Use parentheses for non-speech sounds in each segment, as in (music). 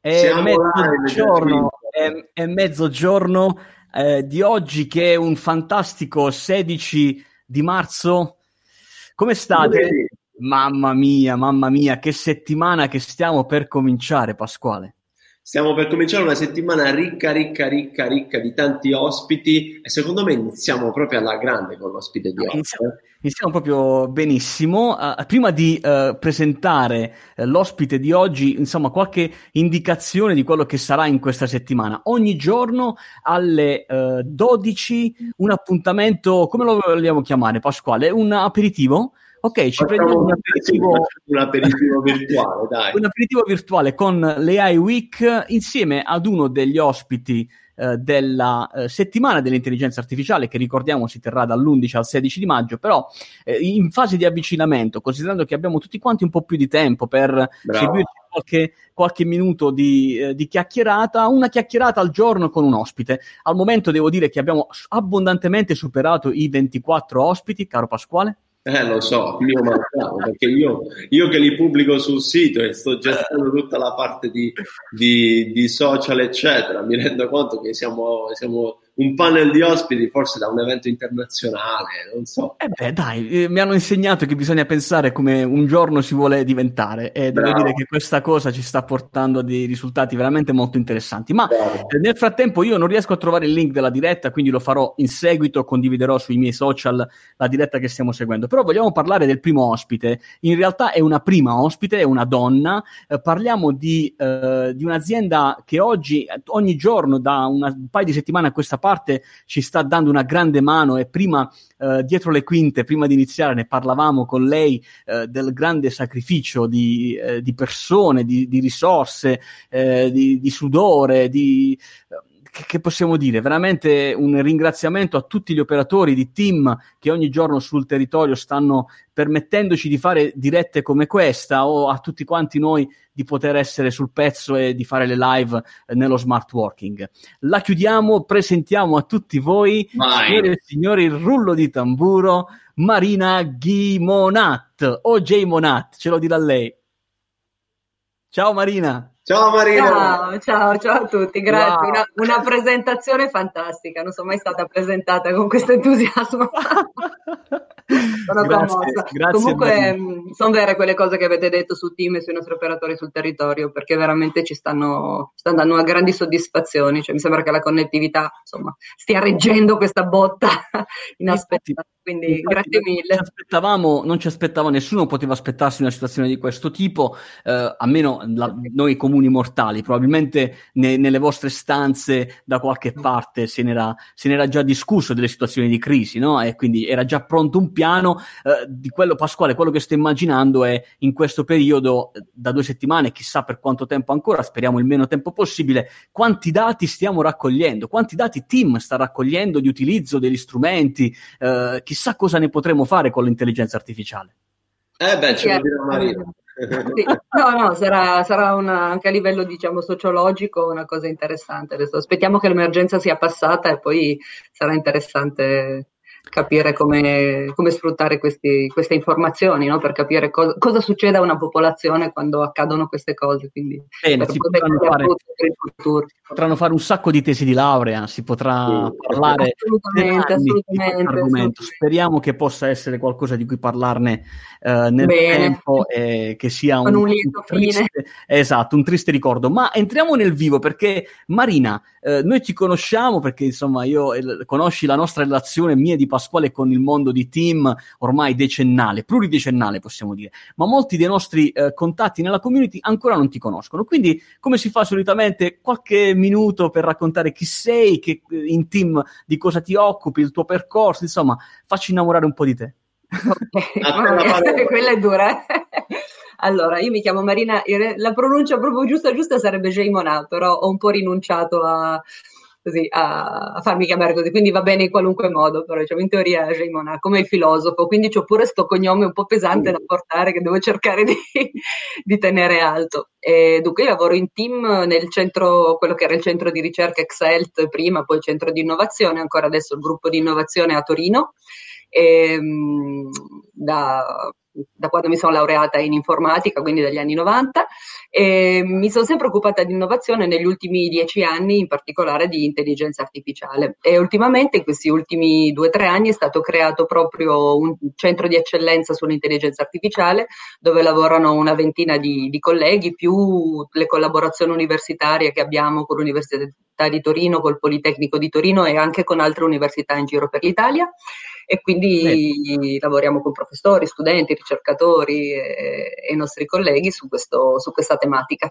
È mezzogiorno, è, è mezzogiorno eh, di oggi che è un fantastico 16 di marzo. Come state? Mamma mia, mamma mia, che settimana che stiamo per cominciare, Pasquale. Stiamo per cominciare una settimana ricca, ricca, ricca, ricca di tanti ospiti e secondo me iniziamo proprio alla grande con l'ospite di oggi. Iniziamo, iniziamo proprio benissimo. Uh, prima di uh, presentare uh, l'ospite di oggi, insomma, qualche indicazione di quello che sarà in questa settimana. Ogni giorno alle 12 un appuntamento, come lo vogliamo chiamare, Pasquale? Un aperitivo? Ok, ci prendiamo un aperitivo, un aperitivo (laughs) virtuale, dai. Un aperitivo virtuale con l'AI Week insieme ad uno degli ospiti eh, della eh, settimana dell'intelligenza artificiale che ricordiamo si terrà dall'11 al 16 di maggio, però eh, in fase di avvicinamento, considerando che abbiamo tutti quanti un po' più di tempo per Bravo. seguirci qualche, qualche minuto di, eh, di, chiacchierata, una chiacchierata al giorno con un ospite. Al momento devo dire che abbiamo abbondantemente superato i 24 ospiti, caro Pasquale. Eh, lo so, io mancavo, perché io, io, che li pubblico sul sito e sto gestendo tutta la parte di, di, di social, eccetera, mi rendo conto che siamo, siamo un panel di ospiti forse da un evento internazionale, non so. Eh beh, dai, eh, mi hanno insegnato che bisogna pensare come un giorno si vuole diventare e Bravo. devo dire che questa cosa ci sta portando a dei risultati veramente molto interessanti. Ma eh, nel frattempo io non riesco a trovare il link della diretta, quindi lo farò in seguito, condividerò sui miei social la diretta che stiamo seguendo. Però vogliamo parlare del primo ospite. In realtà è una prima ospite, è una donna. Eh, parliamo di, eh, di un'azienda che oggi, ogni giorno, da una, un paio di settimane a questa parte, ci sta dando una grande mano e prima eh, dietro le quinte, prima di iniziare, ne parlavamo con lei eh, del grande sacrificio di, eh, di persone, di, di risorse, eh, di, di, sudore, di che possiamo dire? Veramente un ringraziamento a tutti gli operatori di team che ogni giorno sul territorio stanno permettendoci di fare dirette come questa o a tutti quanti noi di poter essere sul pezzo e di fare le live nello smart working. La chiudiamo, presentiamo a tutti voi, signore e signori, il rullo di tamburo, Marina Ghimonat o J Monat, ce lo dirà lei. Ciao Marina. Ciao Marina! Ciao, ciao, ciao a tutti, grazie. Wow. Una, una, presentazione fantastica, non sono mai stata presentata con questo entusiasmo. (laughs) sono grazie, commossa. Grazie Comunque sono vere quelle cose che avete detto su team e sui nostri operatori sul territorio, perché veramente ci stanno, stanno dando una grandi soddisfazioni. Cioè, mi sembra che la connettività insomma, stia reggendo questa botta (laughs) inaspettata. Quindi infatti, grazie mille. Ci aspettavamo, non ci aspettava nessuno, poteva aspettarsi una situazione di questo tipo, eh, almeno la, noi comuni mortali. Probabilmente ne, nelle vostre stanze da qualche parte se n'era, se n'era, già discusso delle situazioni di crisi, no? E quindi era già pronto un piano eh, di quello, Pasquale, quello che sto immaginando è in questo periodo, eh, da due settimane, chissà per quanto tempo ancora, speriamo il meno tempo possibile, quanti dati stiamo raccogliendo, quanti dati team sta raccogliendo di utilizzo degli strumenti, eh, chissà cosa ne potremo fare con l'intelligenza artificiale. Eh beh, ce lo dirà Marina. Sì. No, no, sarà, sarà una, anche a livello diciamo, sociologico una cosa interessante. Adesso aspettiamo che l'emergenza sia passata e poi sarà interessante capire come, come sfruttare questi, queste informazioni no? per capire co- cosa succede a una popolazione quando accadono queste cose. Quindi, Bene, si potranno fare, potranno fare, un sacco di tesi di laurea, si potrà sì, parlare assolutamente, assolutamente, Speriamo che possa essere qualcosa di cui parlarne uh, nel Bene. tempo e che sia un, un, un triste, esatto, un triste ricordo. Ma entriamo nel vivo perché Marina, uh, noi ci conosciamo perché insomma io eh, conosci la nostra relazione mia di Pasquale con il mondo di team ormai decennale, pluridecennale possiamo dire, ma molti dei nostri eh, contatti nella community ancora non ti conoscono. Quindi, come si fa solitamente, qualche minuto per raccontare chi sei, che, eh, in team di cosa ti occupi, il tuo percorso, insomma, facci innamorare un po' di te. Okay. (laughs) (laughs) Quella è dura. Allora, io mi chiamo Marina, la pronuncia proprio giusta giusta sarebbe Jay però ho un po' rinunciato a, così a, a, farmi chiamare così, quindi va bene in qualunque modo, però diciamo, in teoria Jaimona, come il filosofo, quindi c'ho pure sto cognome un po' pesante da portare che devo cercare di, (laughs) di tenere alto. E dunque io lavoro in team nel centro, quello che era il centro di ricerca Excel prima, poi il centro di innovazione, ancora adesso il gruppo di innovazione a Torino E, ehm, da, da quando mi sono laureata in informatica, quindi dagli anni 90, e mi sono sempre occupata di innovazione negli ultimi dieci anni, in particolare di intelligenza artificiale. E ultimamente, in questi ultimi due o tre anni, è stato creato proprio un centro di eccellenza sull'intelligenza artificiale, dove lavorano una ventina di, di colleghi, più le collaborazioni universitarie che abbiamo con l'Università di Torino, col Politecnico di Torino e anche con altre università in giro per l'Italia e quindi Beh. lavoriamo con professori, studenti, ricercatori e, e i nostri colleghi su, questo, su questa tematica.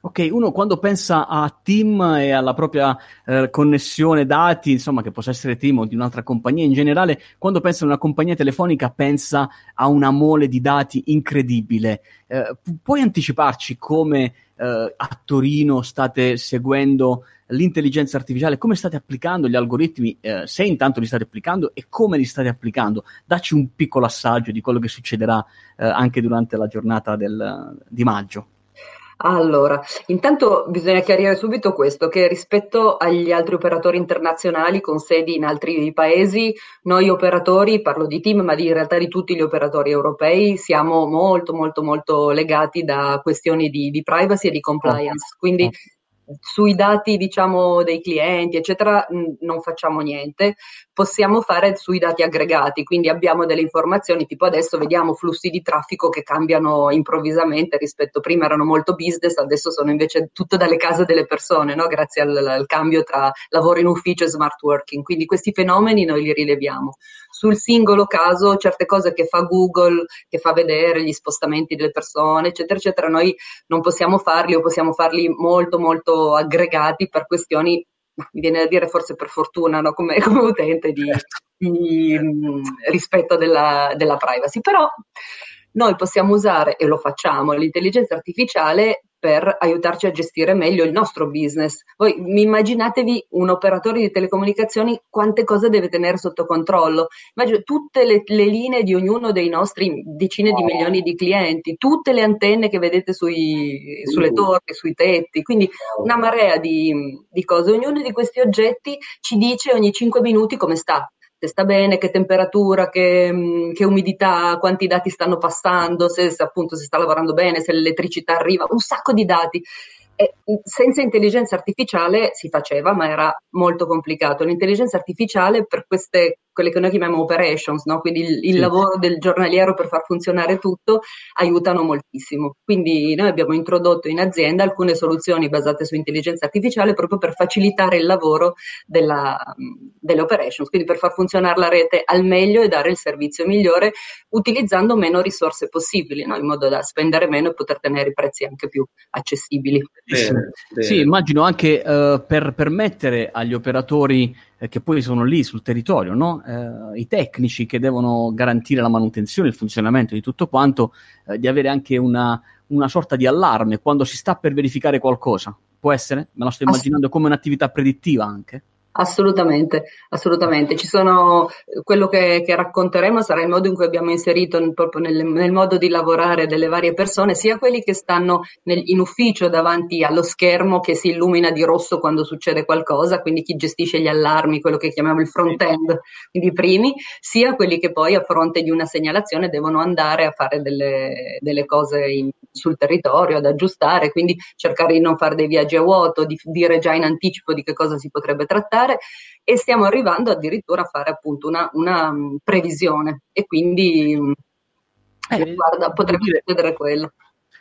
Ok, uno quando pensa a team e alla propria eh, connessione dati, insomma, che possa essere team o di un'altra compagnia in generale, quando pensa a una compagnia telefonica pensa a una mole di dati incredibile. Eh, puoi anticiparci come eh, a Torino state seguendo l'intelligenza artificiale, come state applicando gli algoritmi, eh, se intanto li state applicando e come li state applicando. Dacci un piccolo assaggio di quello che succederà eh, anche durante la giornata del, di maggio. Allora, intanto bisogna chiarire subito questo, che rispetto agli altri operatori internazionali con sedi in altri paesi, noi operatori, parlo di team, ma in realtà di tutti gli operatori europei, siamo molto, molto, molto legati da questioni di, di privacy e di compliance. Quindi sui dati diciamo dei clienti eccetera non facciamo niente. Possiamo fare sui dati aggregati quindi abbiamo delle informazioni tipo adesso vediamo flussi di traffico che cambiano improvvisamente rispetto prima erano molto business adesso sono invece tutto dalle case delle persone no? grazie al, al cambio tra lavoro in ufficio e smart working. Quindi questi fenomeni noi li rileviamo sul singolo caso certe cose che fa Google, che fa vedere gli spostamenti delle persone, eccetera, eccetera, noi non possiamo farli o possiamo farli molto, molto aggregati per questioni, mi viene da dire forse per fortuna, no? come, (laughs) come, utente di, di rispetto della, della privacy. Però noi possiamo usare, e lo facciamo, l'intelligenza artificiale per aiutarci a gestire meglio il nostro business. Voi immaginatevi un operatore di telecomunicazioni quante cose deve tenere sotto controllo. Immagino tutte le, le linee di ognuno dei nostri decine di milioni di clienti, tutte le antenne che vedete sui, sulle torri, sui tetti, quindi una marea di, di cose. Ognuno di questi oggetti ci dice ogni 5 minuti come sta se sta bene, che temperatura, che, mm, che umidità, quanti dati stanno passando, se, se, appunto si sta lavorando bene, se l'elettricità arriva, un sacco di dati. E senza intelligenza artificiale si faceva, ma era molto complicato. L'intelligenza artificiale per queste quelle che noi chiamiamo operations, no? quindi il, il sì. lavoro del giornaliero per far funzionare tutto, aiutano moltissimo. Quindi noi abbiamo introdotto in azienda alcune soluzioni basate su intelligenza artificiale proprio per facilitare il lavoro della, delle operations, quindi per far funzionare la rete al meglio e dare il servizio migliore utilizzando meno risorse possibili, no? in modo da spendere meno e poter tenere i prezzi anche più accessibili. Bene, bene. Sì, immagino anche uh, per permettere agli operatori eh, che poi sono lì sul territorio, no? eh, i tecnici che devono garantire la manutenzione, il funzionamento di tutto quanto, eh, di avere anche una, una sorta di allarme quando si sta per verificare qualcosa. Può essere? Me la sto immaginando come un'attività predittiva anche. Assolutamente, assolutamente. Ci sono, quello che, che, racconteremo sarà il modo in cui abbiamo inserito proprio nel, nel modo di lavorare delle varie persone, sia quelli che stanno nel, in ufficio davanti allo schermo che si illumina di rosso quando succede qualcosa, quindi chi gestisce gli allarmi, quello che chiamiamo il front-end, quindi i primi, sia quelli che poi a fronte di una segnalazione devono andare a fare delle, delle cose in, sul territorio, ad aggiustare, quindi cercare di non fare dei viaggi a vuoto, di dire già in anticipo di che cosa si potrebbe trattare fare e stiamo arrivando addirittura a fare appunto una, una mm, previsione e quindi mm, eh, guarda, potrebbe succedere quello.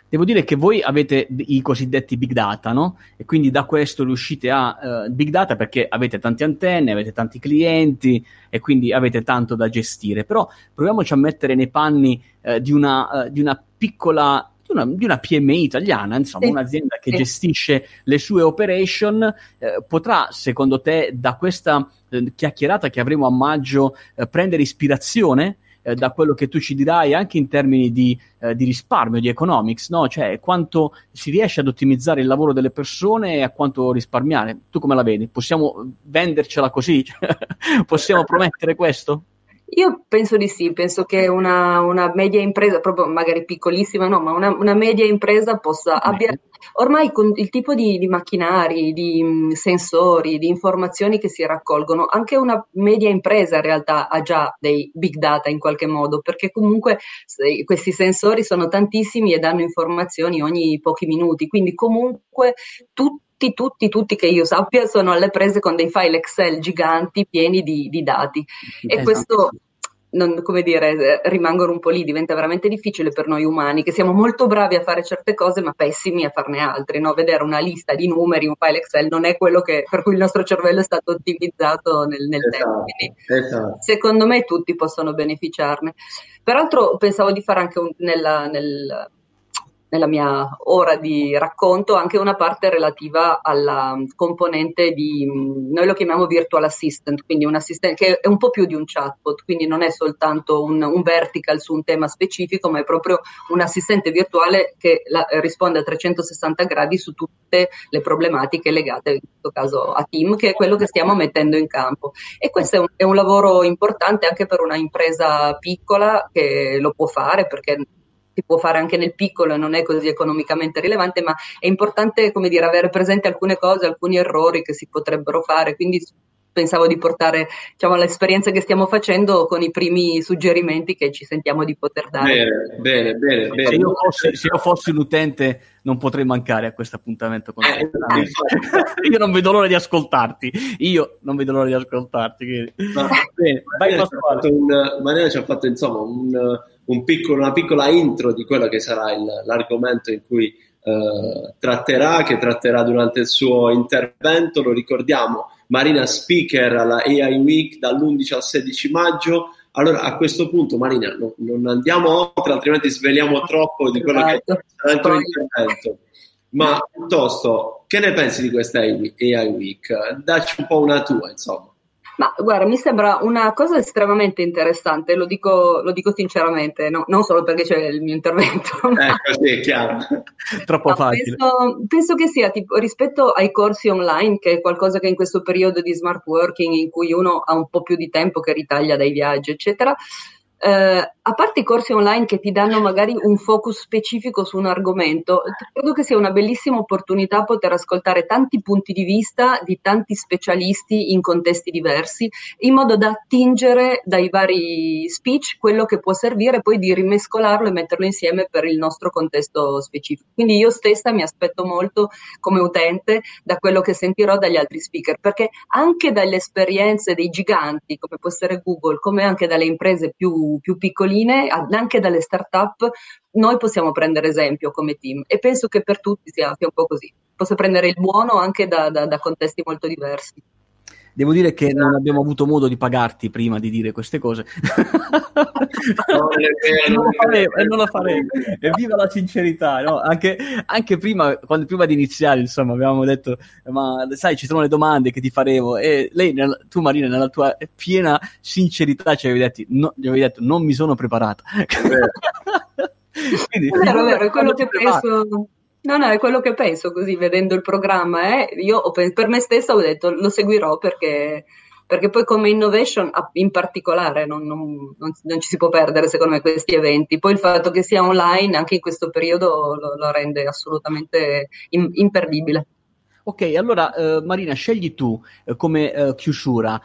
Devo dire che voi avete i cosiddetti big data, no? E quindi da questo riuscite a uh, big data perché avete tante antenne, avete tanti clienti e quindi avete tanto da gestire. Però proviamoci a mettere nei panni uh, di, una, uh, di una piccola una, di una PMI italiana, insomma, sì. un'azienda che sì. gestisce le sue operation, eh, potrà, secondo te, da questa eh, chiacchierata che avremo a maggio, eh, prendere ispirazione? Eh, da quello che tu ci dirai anche in termini di, eh, di, risparmio, di economics, no? cioè quanto si riesce ad ottimizzare il lavoro delle persone e a quanto risparmiare. Tu come la vedi? Possiamo vendercela così? (laughs) Possiamo promettere questo? Io penso di sì, penso che una, una, media impresa, proprio magari piccolissima, no, ma una, una media impresa possa abbia ormai con il tipo di, di macchinari, di mh, sensori, di informazioni che si raccolgono, anche una media impresa in realtà ha già dei big data in qualche modo, perché comunque se, questi sensori sono tantissimi e danno informazioni ogni pochi minuti, quindi comunque tutti tutti, tutti, tutti che io sappia sono alle prese con dei file Excel giganti pieni di, di dati. E esatto. questo non, come dire, rimangono un po' lì, diventa veramente difficile per noi umani, che siamo molto bravi a fare certe cose, ma pessimi a farne altre. No? Vedere una lista di numeri, un file Excel, non è quello che, per cui il nostro cervello è stato ottimizzato nel, nel esatto, tempo. Quindi, esatto. secondo me tutti possono beneficiarne. Peraltro pensavo di fare anche un, nella, nel, nella mia ora di racconto anche una parte relativa alla componente di, noi lo chiamiamo virtual assistant, quindi un assistente che è un po' più di un chatbot, quindi non è soltanto un, un vertical su un tema specifico, ma è proprio un assistente virtuale che la, risponde a 360 gradi su tutte le problematiche legate in questo caso a team, che è quello che stiamo mettendo in campo. E questo è un, è un lavoro importante anche per una impresa piccola che lo può fare perché si può fare anche nel piccolo e non è così economicamente rilevante, ma è importante, come dire, avere presente alcune cose, alcuni errori che si potrebbero fare, quindi pensavo di portare diciamo, l'esperienza che stiamo facendo con i primi suggerimenti che ci sentiamo di poter dare. Bene, bene, bene. bene. Se, io fossi, se, io fossi, un utente non potrei mancare a questo appuntamento con eh, te. (laughs) io non vedo l'ora di ascoltarti. Io non vedo l'ora di ascoltarti. No, bene, vai Maria ci ha fatto insomma un un piccolo, una piccola intro di quello che sarà il, l'argomento in cui eh, tratterà, che tratterà durante il suo intervento. Lo ricordiamo, Marina speaker alla AI Week dall'11 al 16 maggio. Allora a questo punto, Marina, no, non andiamo oltre, altrimenti sveliamo troppo di quello esatto. che sarà il tuo intervento. Ma piuttosto, che ne pensi di questa AI Week? Dacci un po' una tua, insomma. Ma guarda, mi sembra una cosa estremamente interessante, lo dico, lo dico sinceramente, no? non solo perché c'è il mio intervento. (laughs) Ecco, sì, è chiaro. Troppo no, facile. Penso, penso, che sia tipo, rispetto ai corsi online, che è qualcosa che in questo periodo di smart working, in cui uno ha un po' più di tempo che ritaglia dai viaggi, eccetera, eh, a parte i corsi online che ti danno magari un focus specifico su un argomento, credo che sia una bellissima opportunità poter ascoltare tanti punti di vista di tanti specialisti in contesti diversi, in modo da attingere dai vari speech quello che può servire poi di rimescolarlo e metterlo insieme per il nostro contesto specifico. Quindi io stessa mi aspetto molto come utente da quello che sentirò dagli altri speaker, perché anche dalle esperienze dei giganti, come può essere Google, come anche dalle imprese più, più piccoline, anche dalle start-up, noi possiamo prendere esempio come team e penso che per tutti sia, sia un po' così. Posso prendere il buono anche da, da, da contesti molto diversi. Devo dire che non abbiamo avuto modo di pagarti prima di dire queste cose. (laughs) non, lo faremo, e non lo faremo. Evviva la sincerità, no? anche, anche, prima, quando, prima di iniziare, insomma, avevamo detto, ma sai, ci sono le domande che ti faremo. E lei, nel, tu Marina, nella tua piena sincerità ci avevi, detto, no, ci avevi detto, non mi sono preparata. Quindi, è vero, (laughs) vero, è quello che penso No, no, è quello che penso così, vedendo il programma. Eh, io per me stessa ho detto lo seguirò perché, perché poi come innovation in particolare non, non, non, non, ci si può perdere secondo me questi eventi. Poi il fatto che sia online anche in questo periodo lo, lo rende assolutamente in, imperdibile. Ok, allora uh, Marina, scegli tu uh, come uh, chiusura.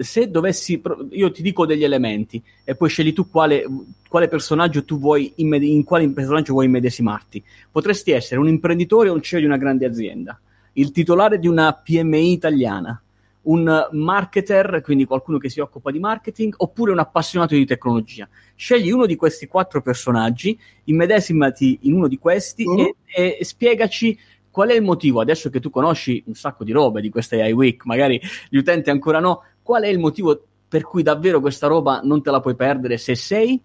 se dovessi, io ti dico degli elementi e poi scegli tu quale, quale personaggio tu vuoi, immed- in quale personaggio vuoi immedesimarti. Potresti essere un imprenditore o un CEO di una grande azienda, il titolare di una PMI italiana, un marketer, quindi qualcuno che si occupa di marketing, oppure un appassionato di tecnologia. Scegli uno di questi quattro personaggi, immedesimati in uno di questi mm. e, e spiegaci qual è il motivo, adesso che tu conosci un sacco di robe di questa AI Week, magari gli utenti ancora no, qual è il motivo per cui davvero questa roba non te la puoi perdere se sei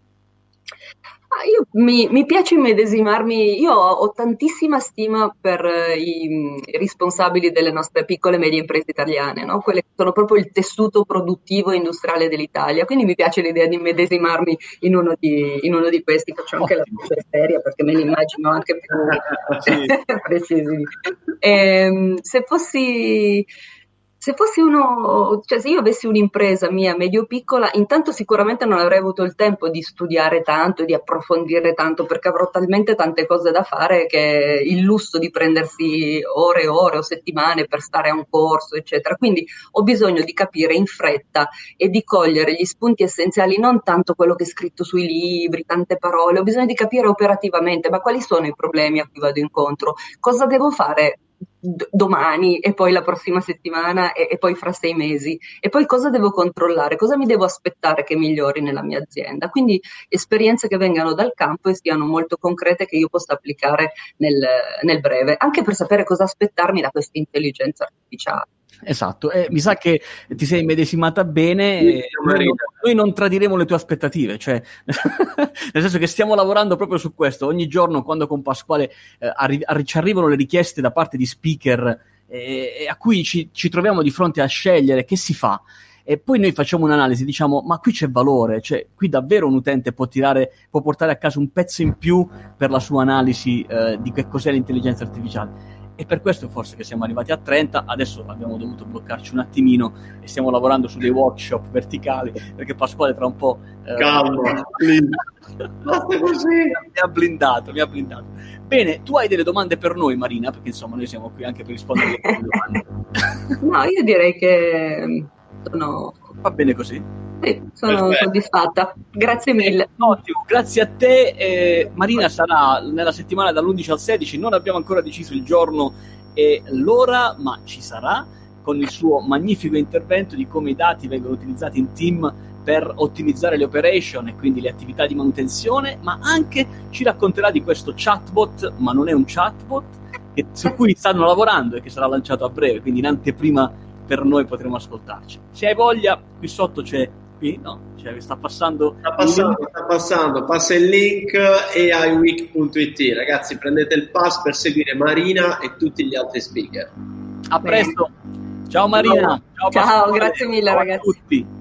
Ah, io mi, mi, piace immedesimarmi, io ho, ho tantissima stima per uh, i, i, responsabili delle nostre piccole e medie imprese italiane, no? quelle che sono proprio il tessuto produttivo e industriale dell'Italia, quindi mi piace l'idea di immedesimarmi in uno di, in uno di questi, faccio anche la voce seria perché me li immagino anche più (laughs) precisi. (laughs) E, ehm, se fossi se fossi uno, cioè se io avessi un'impresa mia medio-piccola, intanto sicuramente non avrei avuto il tempo di studiare tanto, di approfondire tanto, perché avrò talmente tante cose da fare che il lusso di prendersi ore e ore o settimane per stare a un corso, eccetera. Quindi ho bisogno di capire in fretta e di cogliere gli spunti essenziali, non tanto quello che è scritto sui libri, tante parole, ho bisogno di capire operativamente, ma quali sono i problemi a cui vado incontro, cosa devo fare domani e poi la prossima settimana e, e, poi fra sei mesi e poi cosa devo controllare, cosa mi devo aspettare che migliori nella mia azienda. Quindi esperienze che vengano dal campo e siano molto concrete che io possa applicare nel, nel breve, anche per sapere cosa aspettarmi da questa intelligenza artificiale. Esatto, e mi sa che ti sei medesimata bene. Sì, noi, non, noi, non tradiremo le tue aspettative, cioè, (laughs) nel senso che stiamo lavorando proprio su questo. Ogni giorno, quando con Pasquale eh, arri- ci arrivano le richieste da parte di speaker eh, a cui ci, ci troviamo di fronte a scegliere che si fa e poi noi facciamo un'analisi, diciamo, ma qui c'è valore, cioè qui davvero un utente può, tirare, può portare a casa un pezzo in più per la sua analisi eh, di che cos'è l'intelligenza artificiale e per questo forse che siamo arrivati a 30, adesso abbiamo dovuto bloccarci un attimino e stiamo lavorando su dei workshop verticali perché Pasquale tra un po'... Eh, basta così! Mi ha blindato, mi ha blindato. Bene, tu hai delle domande per noi Marina, perché insomma noi siamo qui anche per rispondere alle domande. no, io direi che sono... Va bene così. Sì, sono Perfetto. soddisfatta. Grazie mille. Ottimo, grazie a te. Eh, Marina sarà nella settimana dall'11 al 16, non abbiamo ancora deciso il giorno e l'ora, ma ci sarà con il suo magnifico intervento di come i dati vengono utilizzati in team per ottimizzare le operation e quindi le attività di manutenzione, ma anche ci racconterà di questo chatbot, ma non è un chatbot, che, su cui stanno lavorando e che sarà lanciato a breve, quindi in anteprima per noi potremo ascoltarci. Se hai voglia, qui sotto c'è qui, no? Cioè, sta passando. Sta passando, sta passando. Passa il link aiweek.it. Ragazzi, prendete il pass per seguire Marina e tutti gli altri speaker. A presto. Ciao Marina. Ciao, Ciao grazie mille, Ciao ragazzi. A tutti.